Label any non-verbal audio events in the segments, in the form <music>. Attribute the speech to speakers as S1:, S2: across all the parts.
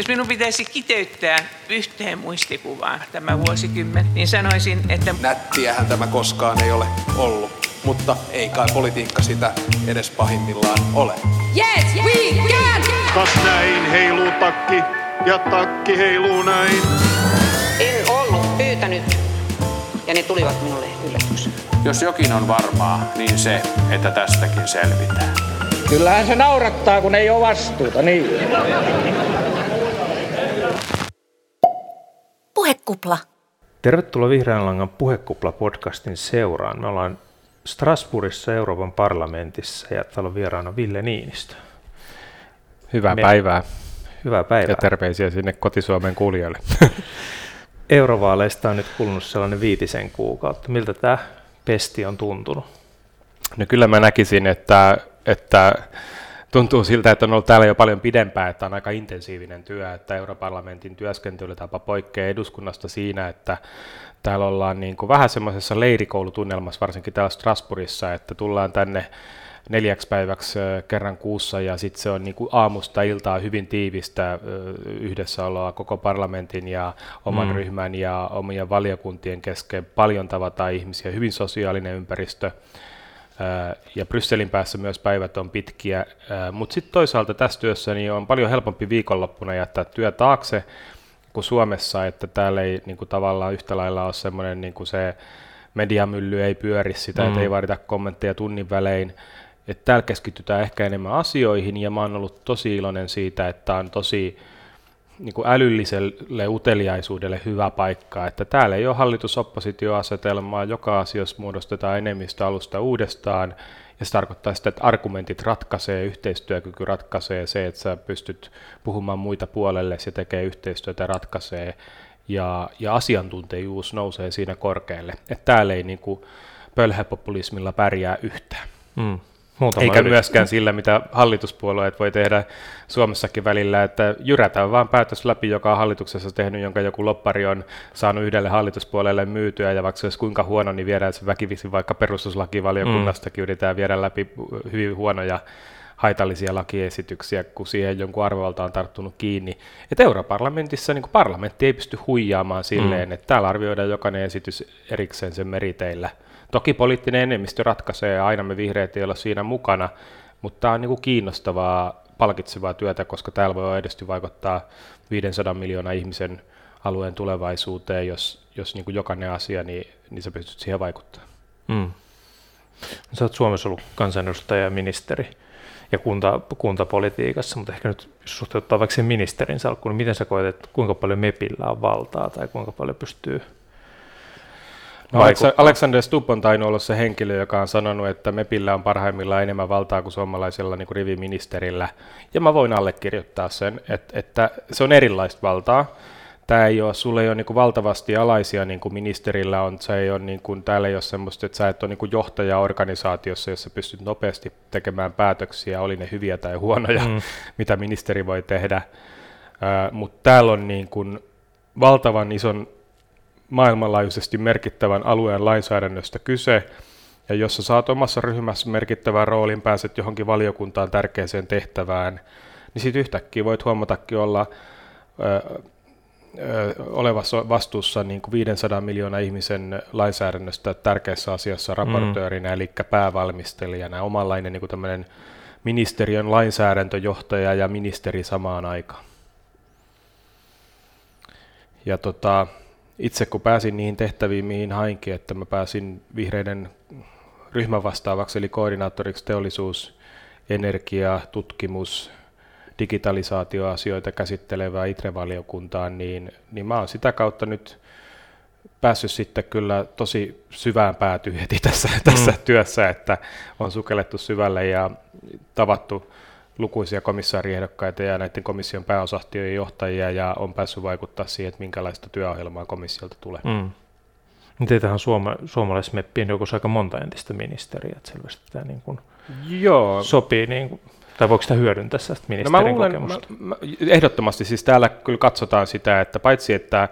S1: Jos minun pitäisi kiteyttää yhteen muistikuvaan tämä vuosikymmen, niin sanoisin, että...
S2: Nättiähän tämä koskaan ei ole ollut, mutta ei kai politiikka sitä edes pahimmillaan ole.
S3: Yes, we can!
S4: Kas näin heiluu takki ja takki heiluu näin.
S5: En ollut pyytänyt ja ne tulivat minulle yllätyksenä.
S6: Jos jokin on varmaa, niin se, että tästäkin selvitään.
S7: Kyllähän se naurattaa, kun ei ole vastuuta, niin.
S8: Puhekupla.
S9: Tervetuloa Vihreän langan Puhekupla-podcastin seuraan. Me ollaan Strasbourgissa Euroopan parlamentissa ja täällä on vieraana Ville Niinistö.
S10: Hyvää
S9: Me-
S10: päivää
S9: Hyvää päivää.
S10: ja terveisiä sinne kotisuomen kuulijoille. <laughs>
S9: Eurovaaleista on nyt kulunut sellainen viitisen kuukautta. Miltä tämä pesti on tuntunut?
S10: No kyllä mä näkisin, että, että tuntuu siltä, että on ollut täällä jo paljon pidempään, että on aika intensiivinen työ, että europarlamentin työskentelytapa poikkeaa eduskunnasta siinä, että täällä ollaan niin kuin vähän semmoisessa leirikoulutunnelmassa, varsinkin täällä Strasbourgissa, että tullaan tänne neljäksi päiväksi kerran kuussa ja sitten se on niin kuin aamusta iltaa hyvin tiivistä ö, yhdessäoloa koko parlamentin ja oman mm. ryhmän ja omien valiokuntien kesken. Paljon tavataan ihmisiä, hyvin sosiaalinen ympäristö. Ja Brysselin päässä myös päivät on pitkiä, mutta sitten toisaalta tässä työssä niin on paljon helpompi viikonloppuna jättää työ taakse kuin Suomessa, että täällä ei niin kuin tavallaan yhtä lailla ole semmoinen niin kuin se mediamylly ei pyöri sitä, mm. että ei vaadita kommentteja tunnin välein. Että täällä keskitytään ehkä enemmän asioihin ja mä oon ollut tosi iloinen siitä, että on tosi niin kuin älylliselle uteliaisuudelle hyvä paikka, että täällä ei ole hallitus-oppositioasetelmaa, joka asiassa muodostetaan enemmistö alusta uudestaan, ja se tarkoittaa sitä, että argumentit ratkaisee, yhteistyökyky ratkaisee, se, että sä pystyt puhumaan muita puolelle, se tekee yhteistyötä, ratkaisee, ja, ja asiantuntijuus nousee siinä korkealle. Että täällä ei niin kuin pölhäpopulismilla pärjää yhtään.
S9: Mm. Muutama
S10: Eikä
S9: yli-
S10: myöskään sillä, mitä hallituspuolueet voi tehdä Suomessakin välillä, että jyrätään vaan päätös läpi, joka on hallituksessa tehnyt, jonka joku loppari on saanut yhdelle hallituspuolelle myytyä, ja vaikka se olisi kuinka huono, niin viedään se väkivisin vaikka perustuslakivaliokunnastakin, mm. yritetään viedä läpi hyvin huonoja haitallisia lakiesityksiä, kun siihen jonkun arvovalta on tarttunut kiinni. Et europarlamentissa niin parlamentti ei pysty huijaamaan silleen, mm. että täällä arvioidaan jokainen esitys erikseen sen meriteillä. Toki poliittinen enemmistö ratkaisee, ja aina me vihreät ei olla siinä mukana, mutta tämä on niin kuin kiinnostavaa, palkitsevaa työtä, koska täällä voi aidosti vaikuttaa 500 miljoonaa ihmisen alueen tulevaisuuteen, jos, jos niin kuin jokainen asia, niin, niin sä pystyt siihen vaikuttamaan.
S9: Mm. Sä oot Suomessa ollut kansanedustaja ja ministeri ja kunta, kuntapolitiikassa, mutta ehkä nyt suhteuttaa vaikka sen ministerin salkkuun, niin miten sä koet, että kuinka paljon MEPillä on valtaa tai kuinka paljon pystyy
S10: No? Alexander Stubb on tainnut olla se henkilö, joka on sanonut, että MEPillä on parhaimmillaan enemmän valtaa kuin suomalaisella niin kuin riviministerillä. Ja mä voin allekirjoittaa sen, että, että se on erilaista valtaa. Tämä ei ole, sulle ei ole niin kuin valtavasti alaisia niin kuin ministerillä on, se ei ole niin kuin, täällä ei ole semmoista, että sä et ole niin kuin johtaja organisaatiossa, jossa pystyt nopeasti tekemään päätöksiä, oli ne hyviä tai huonoja, mm. <laughs> mitä ministeri voi tehdä. Mutta täällä on niin kuin valtavan ison maailmanlaajuisesti merkittävän alueen lainsäädännöstä kyse, ja jos sä saat omassa ryhmässä merkittävän roolin, pääset johonkin valiokuntaan tärkeäseen tehtävään, niin sitten yhtäkkiä voit huomatakin olla ö, ö, olevassa vastuussa niin kuin 500 miljoonaa ihmisen lainsäädännöstä tärkeässä asiassa raportöörinä, mm. eli päävalmistelijana, omanlainen niin kuin ministeriön lainsäädäntöjohtaja ja ministeri samaan aikaan. Ja tota, itse kun pääsin niihin tehtäviin, mihin hainkin, että mä pääsin vihreiden ryhmän vastaavaksi, eli koordinaattoriksi teollisuus, energia, tutkimus, digitalisaatioasioita käsittelevää ITRE-valiokuntaan, niin, niin mä oon sitä kautta nyt päässyt sitten kyllä tosi syvään päätyyn heti tässä, <laughs> tässä työssä, että on sukellettu syvälle ja tavattu lukuisia komissaariehdokkaita ja näiden komission pääosastioiden johtajia ja on päässyt vaikuttaa siihen, että minkälaista työohjelmaa komissiolta tulee.
S9: Mm. Teitähän suoma, suomalaismeppien joukossa aika monta entistä ministeriä, että selvästi tämä niin kuin
S10: Joo,
S9: sopii, niin kuin, tai voiko sitä hyödyntää sitä
S10: No
S9: ministerin
S10: mä luulen,
S9: kokemusta?
S10: mä, mä, ehdottomasti siis täällä kyllä katsotaan sitä, että paitsi että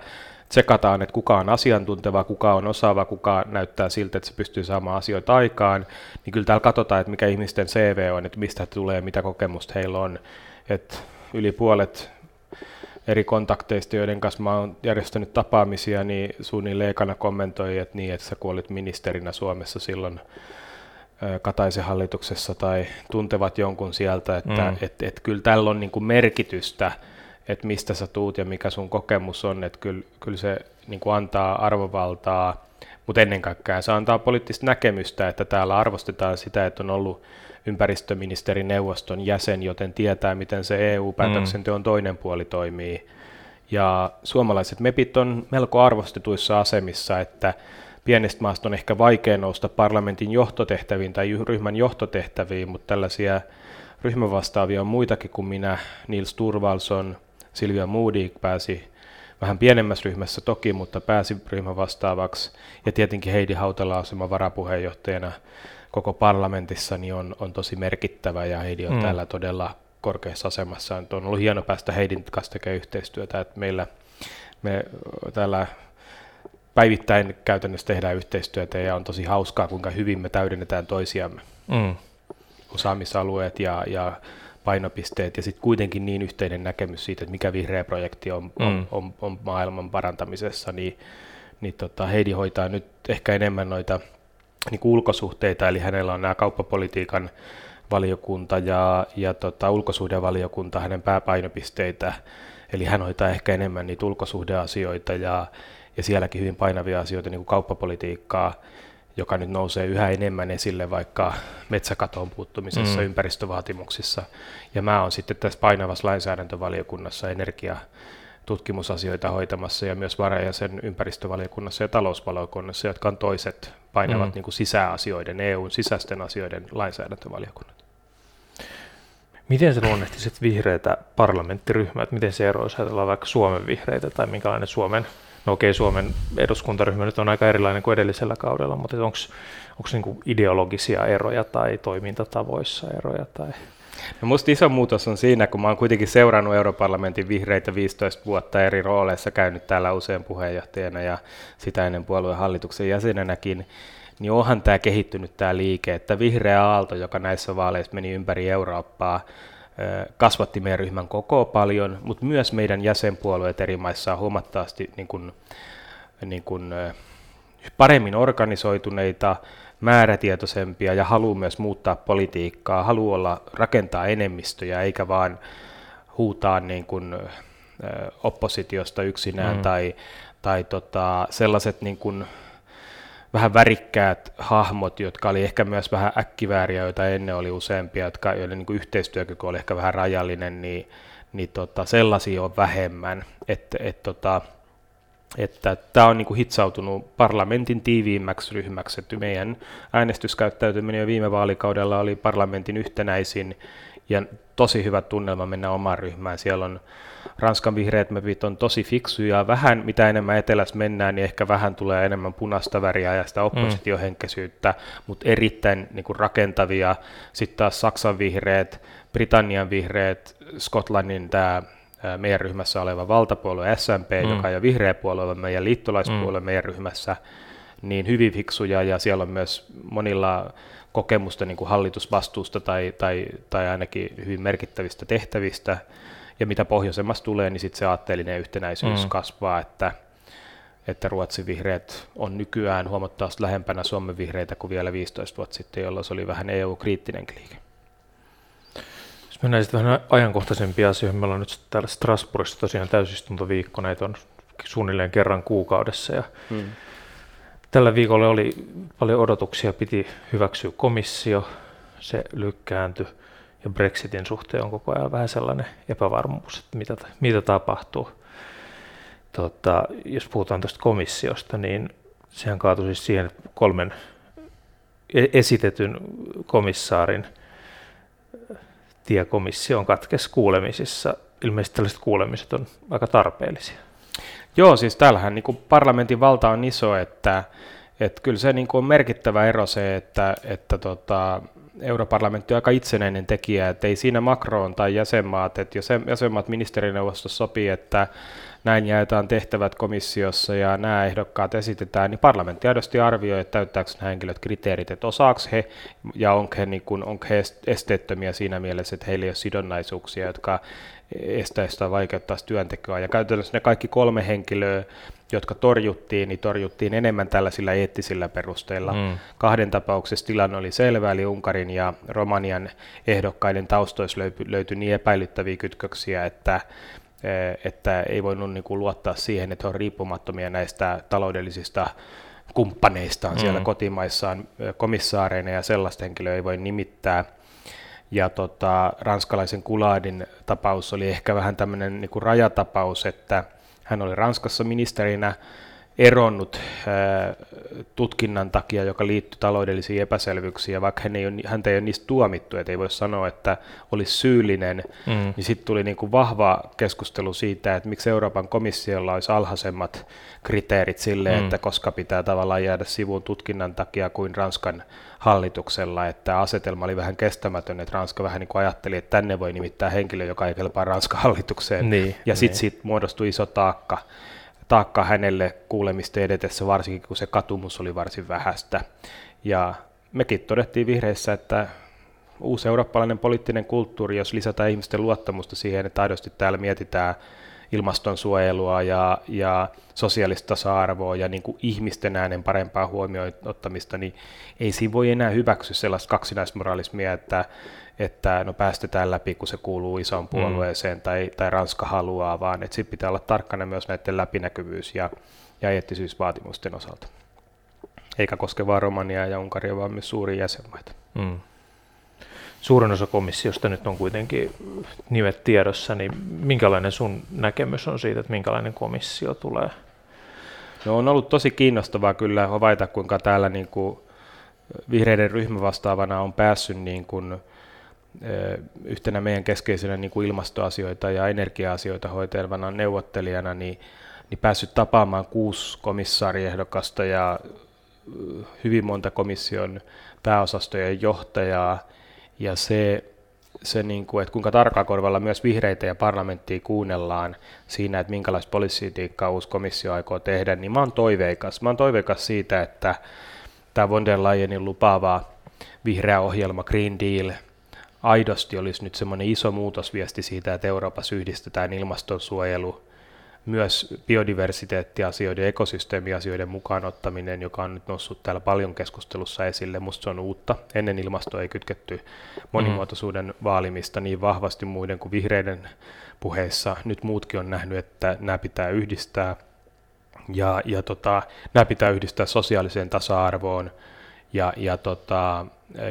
S10: tsekataan, että kuka on asiantunteva, kuka on osaava, kuka näyttää siltä, että se pystyy saamaan asioita aikaan, niin kyllä täällä katsotaan, että mikä ihmisten CV on, että mistä he tulee, mitä kokemusta heillä on. Et yli puolet eri kontakteista, joiden kanssa mä oon järjestänyt tapaamisia, niin suunnilleen ekana kommentoi, että niin, että sä kuolit ministerinä Suomessa silloin Kataisen hallituksessa tai tuntevat jonkun sieltä, että mm. et, et kyllä tällä on niin kuin merkitystä, että mistä sä tuut ja mikä sun kokemus on, että kyllä, kyllä se niin kuin antaa arvovaltaa, mutta ennen kaikkea se antaa poliittista näkemystä, että täällä arvostetaan sitä, että on ollut ympäristöministerineuvoston jäsen, joten tietää, miten se EU-päätöksenteon mm. toinen puoli toimii. Ja suomalaiset MEPit on melko arvostetuissa asemissa, että pienestä maasta on ehkä vaikea nousta parlamentin johtotehtäviin tai ryhmän johtotehtäviin, mutta tällaisia ryhmävastaavia on muitakin kuin minä. Nils Turvalson, Silvia Moody pääsi vähän pienemmässä ryhmässä toki, mutta pääsi ryhmän vastaavaksi. Ja tietenkin Heidi Hautala asema varapuheenjohtajana koko parlamentissa niin on, on tosi merkittävä ja Heidi on mm. täällä todella korkeassa asemassa. On ollut hieno päästä Heidin kanssa tekemään yhteistyötä, että meillä me täällä päivittäin käytännössä tehdään yhteistyötä ja on tosi hauskaa, kuinka hyvin me täydennetään toisiamme. Mm. Osaamisalueet ja, ja painopisteet ja sitten kuitenkin niin yhteinen näkemys siitä, että mikä vihreä projekti on, mm. on, on, on maailman parantamisessa, niin, niin tota Heidi hoitaa nyt ehkä enemmän noita niin ulkosuhteita, eli hänellä on nämä kauppapolitiikan valiokunta ja, ja tota, ulkosuhdevaliokunta hänen pääpainopisteitä, eli hän hoitaa ehkä enemmän niitä ulkosuhdeasioita ja, ja sielläkin hyvin painavia asioita, niin kuin kauppapolitiikkaa, joka nyt nousee yhä enemmän esille vaikka metsäkatoon puuttumisessa, mm. ympäristövaatimuksissa. Ja mä oon sitten tässä painavassa lainsäädäntövaliokunnassa energia tutkimusasioita hoitamassa ja myös varajäsen ympäristövaliokunnassa ja talousvaliokunnassa, jotka on toiset painavat mm. niin kuin sisäasioiden, EUn sisäisten asioiden lainsäädäntövaliokunnat.
S9: Miten se luonnehtisit vihreitä parlamenttiryhmää, että miten se eroisi ajatellaan vaikka Suomen vihreitä tai minkälainen Suomen, no okei Suomen eduskuntaryhmä nyt on aika erilainen kuin edellisellä kaudella, mutta onko niin ideologisia eroja tai toimintatavoissa eroja tai?
S10: No musta iso muutos on siinä, kun mä oon kuitenkin seurannut Europarlamentin vihreitä 15 vuotta eri rooleissa, käynyt täällä usein puheenjohtajana ja sitä ennen puolueen hallituksen jäsenenäkin, niin onhan tämä kehittynyt tämä liike, että vihreä aalto, joka näissä vaaleissa meni ympäri Eurooppaa, kasvatti meidän ryhmän koko paljon, mutta myös meidän jäsenpuolueet eri maissa on huomattavasti niin kuin, niin kuin, paremmin organisoituneita, määrätietoisempia ja haluaa myös muuttaa politiikkaa, haluaa olla, rakentaa enemmistöjä eikä vaan huutaa niin kuin, oppositiosta yksinään mm. tai, tai tota, sellaiset niin kuin, vähän värikkäät hahmot, jotka oli ehkä myös vähän äkkivääriä, joita ennen oli useampia, jotka, joiden niin yhteistyökyky oli ehkä vähän rajallinen, niin, niin tota, sellaisia on vähemmän. Et, et, tota, että tämä on niin hitsautunut parlamentin tiiviimmäksi ryhmäksi, että meidän äänestyskäyttäytyminen jo viime vaalikaudella oli parlamentin yhtenäisin ja tosi hyvä tunnelma mennä omaan ryhmään. Siellä on Ranskan vihreät mepit on tosi fiksuja, vähän mitä enemmän etelässä mennään, niin ehkä vähän tulee enemmän punaista väriä ja sitä oppositiohenkisyyttä, mm. mutta erittäin niin kuin rakentavia. Sitten taas Saksan vihreät, Britannian vihreät, Skotlannin tämä meidän ryhmässä oleva valtapuolue SMP, mm. joka on jo vihreä puolue meidän liittolaispuolue mm. meidän ryhmässä, niin hyvin fiksuja ja siellä on myös monilla kokemusta niin kuin hallitusvastuusta tai, tai, tai ainakin hyvin merkittävistä tehtävistä. Ja mitä pohjoisemmasta tulee, niin sitten se aatteellinen yhtenäisyys mm. kasvaa, että, että Ruotsin vihreät on nykyään huomattavasti lähempänä Suomen vihreitä kuin vielä 15 vuotta sitten, jolloin se oli vähän EU-kriittinen liike.
S9: Jos mennään sitten vähän ajankohtaisempia asioihin, meillä on nyt täällä Strasbourgissa tosiaan täysistuntoviikko, näitä on suunnilleen kerran kuukaudessa ja hmm. Tällä viikolla oli paljon odotuksia, piti hyväksyä komissio, se lykkääntyi ja Brexitin suhteen on koko ajan vähän sellainen epävarmuus, että mitä, mitä tapahtuu. Tota, jos puhutaan tuosta komissiosta, niin sehän kaatui siis siihen, kolmen e-, esitetyn komissaarin tie komissioon katkesi kuulemisissa. Ilmeisesti tällaiset kuulemiset on aika tarpeellisia.
S10: Joo, siis täällähän niin parlamentin valta on iso, että, että kyllä se niin on merkittävä ero se, että, että tota, europarlamentti on aika itsenäinen tekijä, että ei siinä Macron tai jäsenmaat, että jos jäsenmaat ministerineuvostossa sopii, että näin jaetaan tehtävät komissiossa ja nämä ehdokkaat esitetään, niin parlamentti aidosti arvioi, että täyttääkö nämä henkilöt kriteerit, että osaako he ja onko he, niin kuin, onko he esteettömiä siinä mielessä, että heillä ei ole sidonnaisuuksia, jotka estäisi tai vaikeuttaisi työntekoa. Ja käytännössä ne kaikki kolme henkilöä, jotka torjuttiin, niin torjuttiin enemmän tällaisilla eettisillä perusteilla. Mm. Kahden tapauksessa tilanne oli selvä, eli Unkarin ja Romanian ehdokkaiden taustoissa löytyi niin epäilyttäviä kytköksiä, että että ei voinut niin kuin luottaa siihen, että he on riippumattomia näistä taloudellisista kumppaneistaan mm. siellä kotimaissaan komissaareina ja sellaista henkilöä ei voi nimittää. Ja tota, ranskalaisen Kuladin tapaus oli ehkä vähän tämmöinen niin rajatapaus, että hän oli Ranskassa ministerinä eronnut tutkinnan takia, joka liittyy taloudellisiin epäselvyyksiin, ja vaikka hän ei ole, häntä ei ole niistä tuomittu, että ei voi sanoa, että olisi syyllinen, mm. niin sitten tuli niin kuin vahva keskustelu siitä, että miksi Euroopan komissiolla olisi alhaisemmat kriteerit sille, mm. että koska pitää tavallaan jäädä sivuun tutkinnan takia kuin Ranskan hallituksella, että asetelma oli vähän kestämätön, että Ranska vähän niin kuin ajatteli, että tänne voi nimittää henkilö, joka ei kelpaa Ranskan hallitukseen, niin, ja sitten niin. siitä muodostui iso taakka taakka hänelle kuulemisten edetessä, varsinkin kun se katumus oli varsin vähäistä. Ja mekin todettiin vihreissä, että uusi eurooppalainen poliittinen kulttuuri, jos lisätään ihmisten luottamusta siihen, että aidosti täällä mietitään ilmastonsuojelua ja, ja sosiaalista tasa-arvoa ja niin kuin ihmisten äänen parempaa huomioon ottamista, niin ei siinä voi enää hyväksyä sellaista kaksinaismoralismia, että, että no päästetään läpi, kun se kuuluu isoon mm. puolueeseen mm. tai, tai Ranska haluaa, vaan että sitten pitää olla tarkkana myös näiden läpinäkyvyys ja, ja eettisyysvaatimusten osalta. Eikä koske vain Romania ja Unkaria, vaan myös suuria jäsenmaita. Mm.
S9: Suurin osa komissiosta nyt on kuitenkin nimet tiedossa, niin minkälainen sun näkemys on siitä, että minkälainen komissio tulee?
S10: No on ollut tosi kiinnostavaa kyllä havaita, kuinka täällä niin kuin vihreiden ryhmävastaavana on päässyt niin kuin yhtenä meidän keskeisenä niin kuin ilmastoasioita ja energia-asioita hoitelevana neuvottelijana, niin, niin päässyt tapaamaan kuusi komissaariehdokasta ja hyvin monta komission pääosastojen johtajaa, ja se, se niin kuin, että kuinka tarkkakorvalla myös vihreitä ja parlamenttia kuunnellaan siinä, että minkälaista politiikkaa uusi komissio aikoo tehdä, niin mä oon toiveikas. Mä oon toiveikas siitä, että tämä von der Leyenin lupaava vihreä ohjelma Green Deal – aidosti olisi nyt semmoinen iso muutosviesti siitä, että Euroopassa yhdistetään ilmastonsuojelu, myös biodiversiteettiasioiden ja ekosysteemiasioiden mukaan ottaminen, joka on nyt noussut täällä paljon keskustelussa esille. Musta se on uutta. Ennen ilmasto ei kytketty monimuotoisuuden mm. vaalimista niin vahvasti muiden kuin vihreiden puheissa. Nyt muutkin on nähnyt, että nämä pitää yhdistää. Ja, ja tota, nämä pitää yhdistää sosiaaliseen tasa-arvoon ja, ja tota,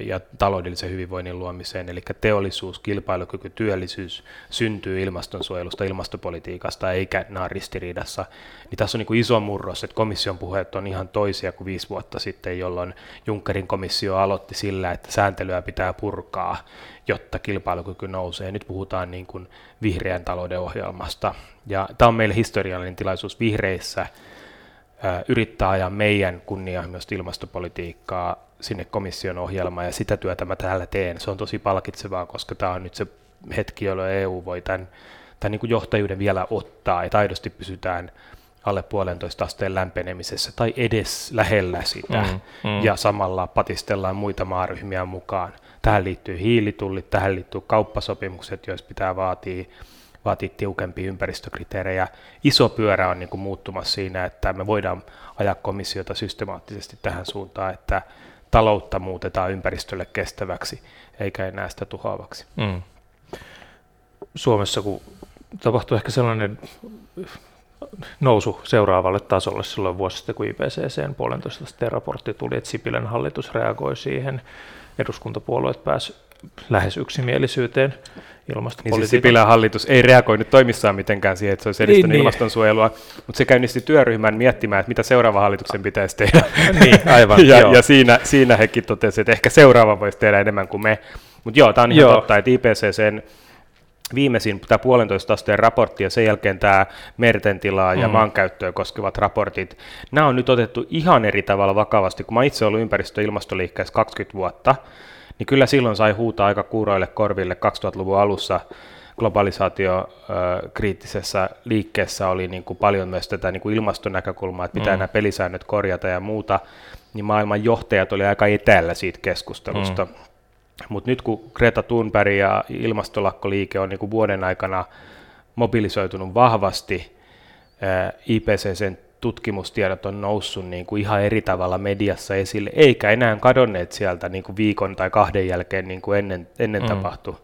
S10: ja taloudellisen hyvinvoinnin luomiseen, eli teollisuus, kilpailukyky, työllisyys syntyy ilmastonsuojelusta, ilmastopolitiikasta, eikä nämä ristiriidassa. Niin tässä on niin iso murros, että komission puheet on ihan toisia kuin viisi vuotta sitten, jolloin Junckerin komissio aloitti sillä, että sääntelyä pitää purkaa, jotta kilpailukyky nousee. Nyt puhutaan niin kuin vihreän talouden ohjelmasta. Ja tämä on meille historiallinen tilaisuus vihreissä yrittää ajaa meidän kunnianhimoista ilmastopolitiikkaa sinne komission ohjelmaan ja sitä työtä mä täällä teen. Se on tosi palkitsevaa, koska tämä on nyt se hetki, jolloin EU voi tämän, tämän niin kuin johtajuuden vielä ottaa, että aidosti pysytään alle puolentoista asteen lämpenemisessä tai edes lähellä sitä mm, mm. ja samalla patistellaan muita maaryhmiä mukaan. Tähän liittyy hiilitullit, tähän liittyy kauppasopimukset, joissa pitää vaatia vaatii tiukempia ympäristökriteerejä. Iso pyörä on niin kuin muuttumassa siinä, että me voidaan ajaa komissiota systemaattisesti tähän suuntaan, että taloutta muutetaan ympäristölle kestäväksi, eikä enää sitä tuhoavaksi. Mm.
S9: Suomessa, kun tapahtui ehkä sellainen nousu seuraavalle tasolle silloin vuosi sitten, kun IPCCn puolentoista raportti tuli, että Sipilän hallitus reagoi siihen, eduskuntapuolueet pääsivät lähes yksimielisyyteen ilmastopolitiikan. Niin
S10: siis Sipilän hallitus ei reagoinut toimissaan mitenkään siihen, että se olisi edistänyt niin, niin. ilmastonsuojelua, mutta se käynnisti työryhmän miettimään, että mitä seuraava hallituksen pitäisi <laughs> tehdä.
S9: niin, aivan,
S10: ja, ja siinä, siinä hekin totesivat, että ehkä seuraava voisi tehdä enemmän kuin me. Mutta joo, tämä on ihan joo. totta, että IPCCn viimeisin tämä puolentoista asteen raportti ja sen jälkeen tämä merten tilaa ja mm. maankäyttöä koskevat raportit, nämä on nyt otettu ihan eri tavalla vakavasti, kun mä itse ollut ympäristö- ja ilmastoliikkeessä 20 vuotta, niin kyllä silloin sai huutaa aika kuuroille korville 2000-luvun alussa globalisaatio kriittisessä liikkeessä oli niin kuin paljon myös tätä niin kuin ilmastonäkökulmaa, että pitää mm. nämä pelisäännöt korjata ja muuta, niin maailman johtajat oli aika etäällä siitä keskustelusta. Mm. Mutta nyt kun Greta Thunberg ja ilmastolakkoliike on niin kuin vuoden aikana mobilisoitunut vahvasti, IPCCn tutkimustiedot on noussut niin kuin ihan eri tavalla mediassa esille, eikä enää kadonneet sieltä niin kuin viikon tai kahden jälkeen niin kuin ennen, ennen mm. tapahtui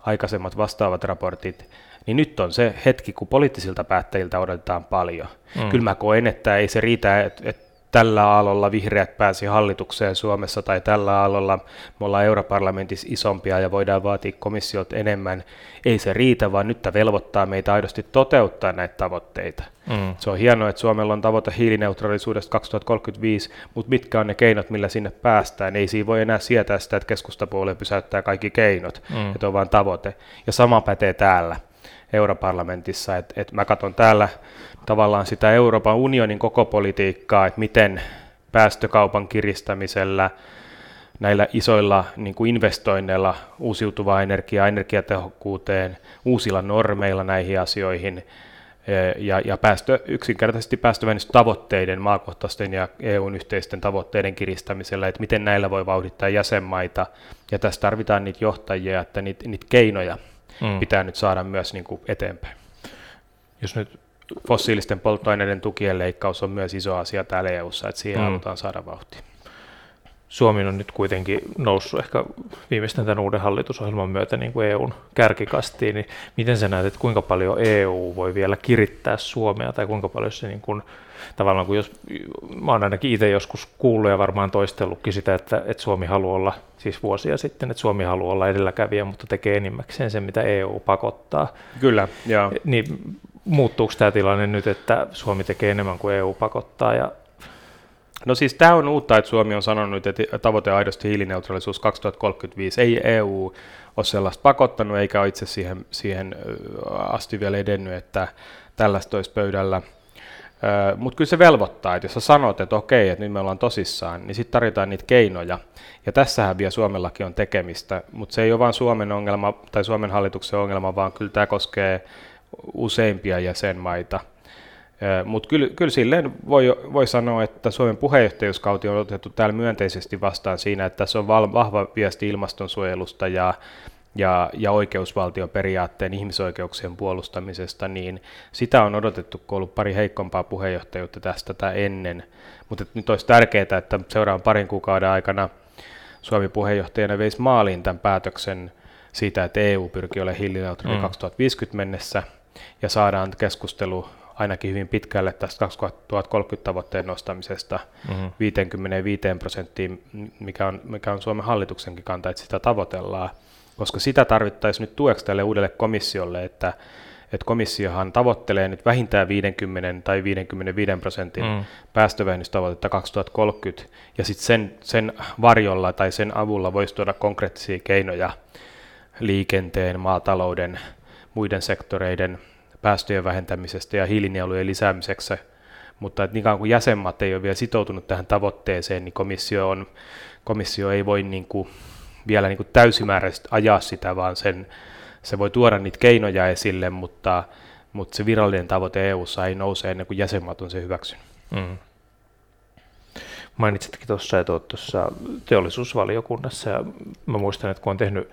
S10: aikaisemmat vastaavat raportit, niin nyt on se hetki, kun poliittisilta päättäjiltä odotetaan paljon. Mm. Kyllä mä koen, että ei se riitä, että, että tällä aallolla vihreät pääsi hallitukseen Suomessa tai tällä aallolla me ollaan europarlamentissa isompia ja voidaan vaatia komissiot enemmän. Ei se riitä, vaan nyt velvoittaa meitä aidosti toteuttaa näitä tavoitteita. Mm. Se on hienoa, että Suomella on tavoite hiilineutraalisuudesta 2035, mutta mitkä on ne keinot, millä sinne päästään? Ei siinä voi enää sietää sitä, että keskustapuolue pysäyttää kaikki keinot, mm. että on vain tavoite. Ja sama pätee täällä europarlamentissa, että et mä katson täällä tavallaan sitä Euroopan unionin koko politiikkaa, että miten päästökaupan kiristämisellä, näillä isoilla niin kuin investoinneilla uusiutuvaa energiaa, energiatehokkuuteen, uusilla normeilla näihin asioihin e, ja, ja päästö, yksinkertaisesti päästövennystavoitteiden, maakohtaisten ja EUn yhteisten tavoitteiden kiristämisellä, että miten näillä voi vauhdittaa jäsenmaita. Ja tässä tarvitaan niitä johtajia, että niitä, niitä keinoja mm. pitää nyt saada myös niin kuin eteenpäin.
S9: Jos nyt
S10: fossiilisten polttoaineiden tukien leikkaus on myös iso asia täällä EU:ssa, että siihen mm. halutaan saada vauhtia.
S9: Suomi on nyt kuitenkin noussut ehkä viimeisten tämän uuden hallitusohjelman myötä niin kuin EUn kärkikastiin, niin miten sä näet, että kuinka paljon EU voi vielä kirittää Suomea, tai kuinka paljon se niin kuin, tavallaan, kun jos, mä oon ainakin itse joskus kuullut ja varmaan toistellutkin sitä, että, että Suomi haluaa olla, siis vuosia sitten, että Suomi haluaa olla edelläkävijä, mutta tekee enimmäkseen sen, mitä EU pakottaa.
S10: Kyllä, joo.
S9: Niin muuttuuko tämä tilanne nyt, että Suomi tekee enemmän kuin EU pakottaa ja
S10: No siis tämä on uutta, että Suomi on sanonut, että tavoite aidosti hiilineutraalisuus 2035. Ei EU ole sellaista pakottanut, eikä itse siihen, siihen asti vielä edennyt, että tällaista olisi pöydällä. Mutta kyllä se velvoittaa, että jos sä sanot, että okei, että nyt me ollaan tosissaan, niin sitten tarvitaan niitä keinoja. Ja tässähän vielä Suomellakin on tekemistä, mutta se ei ole vain Suomen ongelma tai Suomen hallituksen ongelma, vaan kyllä tämä koskee useimpia jäsenmaita. Mutta kyllä, kyllä silleen voi, voi sanoa, että Suomen puheenjohtajuuskauti on otettu täällä myönteisesti vastaan siinä, että tässä on vahva viesti ilmastonsuojelusta ja, ja, ja oikeusvaltioperiaatteen ihmisoikeuksien puolustamisesta, niin sitä on odotettu, kun on ollut pari heikompaa puheenjohtajuutta tästä tai ennen. Mutta nyt olisi tärkeää, että seuraavan parin kuukauden aikana Suomi puheenjohtajana veisi maaliin tämän päätöksen siitä, että EU pyrkii olemaan hiilineutraali mm. 2050 mennessä – ja saadaan keskustelu ainakin hyvin pitkälle tästä 2030 tavoitteen nostamisesta mm-hmm. 55 prosenttiin, mikä on, mikä on Suomen hallituksenkin kanta, että sitä tavoitellaan, koska sitä tarvittaisiin nyt tueksi tälle uudelle komissiolle, että, että komissiohan tavoittelee nyt vähintään 50 tai 55 prosentin mm. päästövähennystavoitetta 2030, ja sitten sen, sen varjolla tai sen avulla voisi tuoda konkreettisia keinoja liikenteen, maatalouden, muiden sektoreiden päästöjen vähentämisestä ja hiilinielujen lisäämiseksi, mutta että kauan kuin jäsenmaat ei ole vielä sitoutunut tähän tavoitteeseen, niin komissio, on, komissio ei voi niin kuin vielä niin kuin täysimääräisesti ajaa sitä, vaan sen, se voi tuoda niitä keinoja esille, mutta, mutta se virallinen tavoite EU:ssa ei nouse ennen kuin jäsenmaat on se hyväksynyt. Mm.
S9: Mainitsitkin tuossa, että olet tuossa teollisuusvaliokunnassa, ja mä muistan, että kun on tehnyt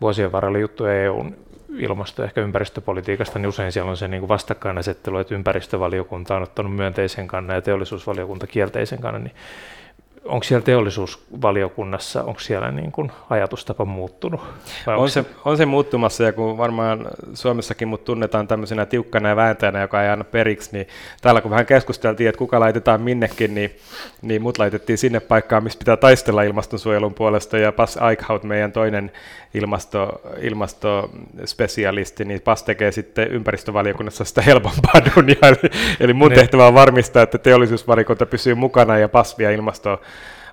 S9: vuosien varrella juttuja EUn ilmasto- ja ehkä ympäristöpolitiikasta, niin usein siellä on se niin kuin vastakkainasettelu, että ympäristövaliokunta on ottanut myönteisen kannan ja teollisuusvaliokunta kielteisen kannan, niin onko siellä teollisuusvaliokunnassa, onko siellä niin kuin ajatustapa muuttunut?
S10: on, se, on se muuttumassa ja kun varmaan Suomessakin mut tunnetaan tämmöisenä tiukkana ja vääntäjänä, joka ei anna periksi, niin täällä kun vähän keskusteltiin, että kuka laitetaan minnekin, niin, niin mut laitettiin sinne paikkaan, missä pitää taistella ilmastonsuojelun puolesta ja Pas Eichhout, meidän toinen ilmasto, ilmastospesialisti, niin Pas tekee sitten ympäristövaliokunnassa sitä helpompaa dunia, eli, eli mun niin. tehtävä on varmistaa, että teollisuusvaliokunta pysyy mukana ja Pas vie ilmasto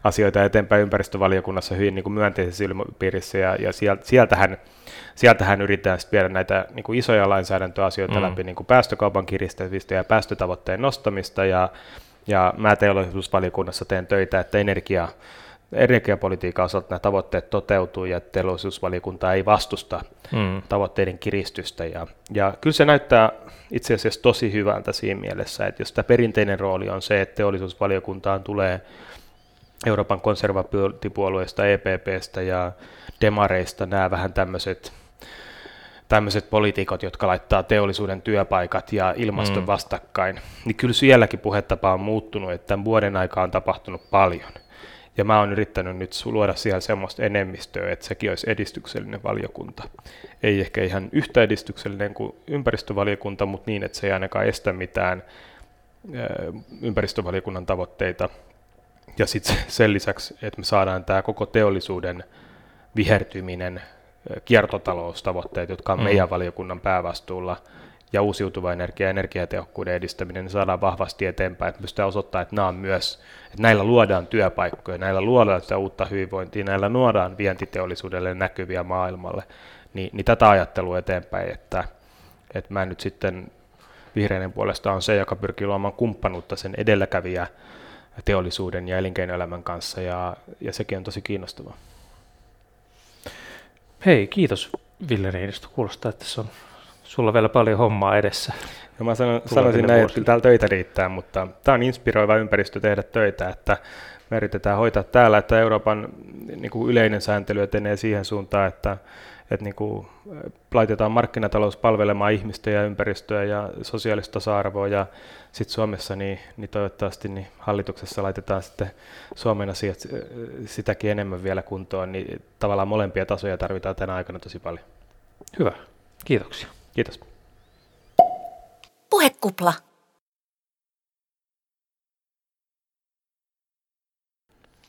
S10: asioita eteenpäin ympäristövaliokunnassa hyvin niin kuin myönteisessä ilmapiirissä, ja, ja sieltähän, sieltähän yritetään sitten viedä näitä niin kuin isoja lainsäädäntöasioita mm. läpi, niin kuin päästökaupan kiristämistä ja päästötavoitteen nostamista, ja, ja mä teollisuusvaliokunnassa teen töitä, että energia, energiapolitiikan osalta nämä tavoitteet toteutuu ja teollisuusvaliokunta ei vastusta mm. tavoitteiden kiristystä. Ja, ja kyllä se näyttää itse asiassa tosi hyvältä siinä mielessä, että jos tämä perinteinen rooli on se, että teollisuusvaliokuntaan tulee Euroopan konservatiivipuolueesta, EPPstä ja demareista nämä vähän tämmöiset tämmöiset poliitikot, jotka laittaa teollisuuden työpaikat ja ilmaston mm. vastakkain, niin kyllä sielläkin puhetapa on muuttunut, että tämän vuoden aikaa on tapahtunut paljon. Ja mä oon yrittänyt nyt luoda siellä semmoista enemmistöä, että sekin olisi edistyksellinen valiokunta. Ei ehkä ihan yhtä edistyksellinen kuin ympäristövaliokunta, mutta niin, että se ei ainakaan estä mitään ympäristövaliokunnan tavoitteita. Ja sitten sen lisäksi, että me saadaan tämä koko teollisuuden vihertyminen, kiertotaloustavoitteet, jotka on mm. meidän valiokunnan päävastuulla, ja uusiutuva energia ja energiatehokkuuden edistäminen, niin saadaan vahvasti eteenpäin, että pystytään osoittamaan, että, nämä on myös, että näillä luodaan työpaikkoja, näillä luodaan sitä uutta hyvinvointia, näillä luodaan vientiteollisuudelle näkyviä maailmalle, niin, niin tätä ajattelua eteenpäin, että, että mä nyt sitten vihreinen puolesta on se, joka pyrkii luomaan kumppanuutta sen edelläkävijä teollisuuden ja elinkeinoelämän kanssa, ja, ja sekin on tosi kiinnostavaa.
S9: Hei, kiitos Ville Niinistö. Kuulostaa, että se on sulla vielä paljon hommaa edessä.
S10: No mä sanon, sanoisin näin, että täällä töitä riittää, mutta tämä on inspiroiva ympäristö tehdä töitä, että me yritetään hoitaa täällä, että Euroopan niin kuin yleinen sääntely etenee siihen suuntaan, että, että niin kuin, laitetaan markkinatalous palvelemaan ihmistä ja ympäristöä ja sosiaalista tasa-arvoa ja sitten Suomessa niin, niin toivottavasti niin hallituksessa laitetaan sitten Suomen asiat sitäkin enemmän vielä kuntoon, niin tavallaan molempia tasoja tarvitaan tänä aikana tosi paljon.
S9: Hyvä, kiitoksia.
S10: Kiitos.
S8: Puhekupla.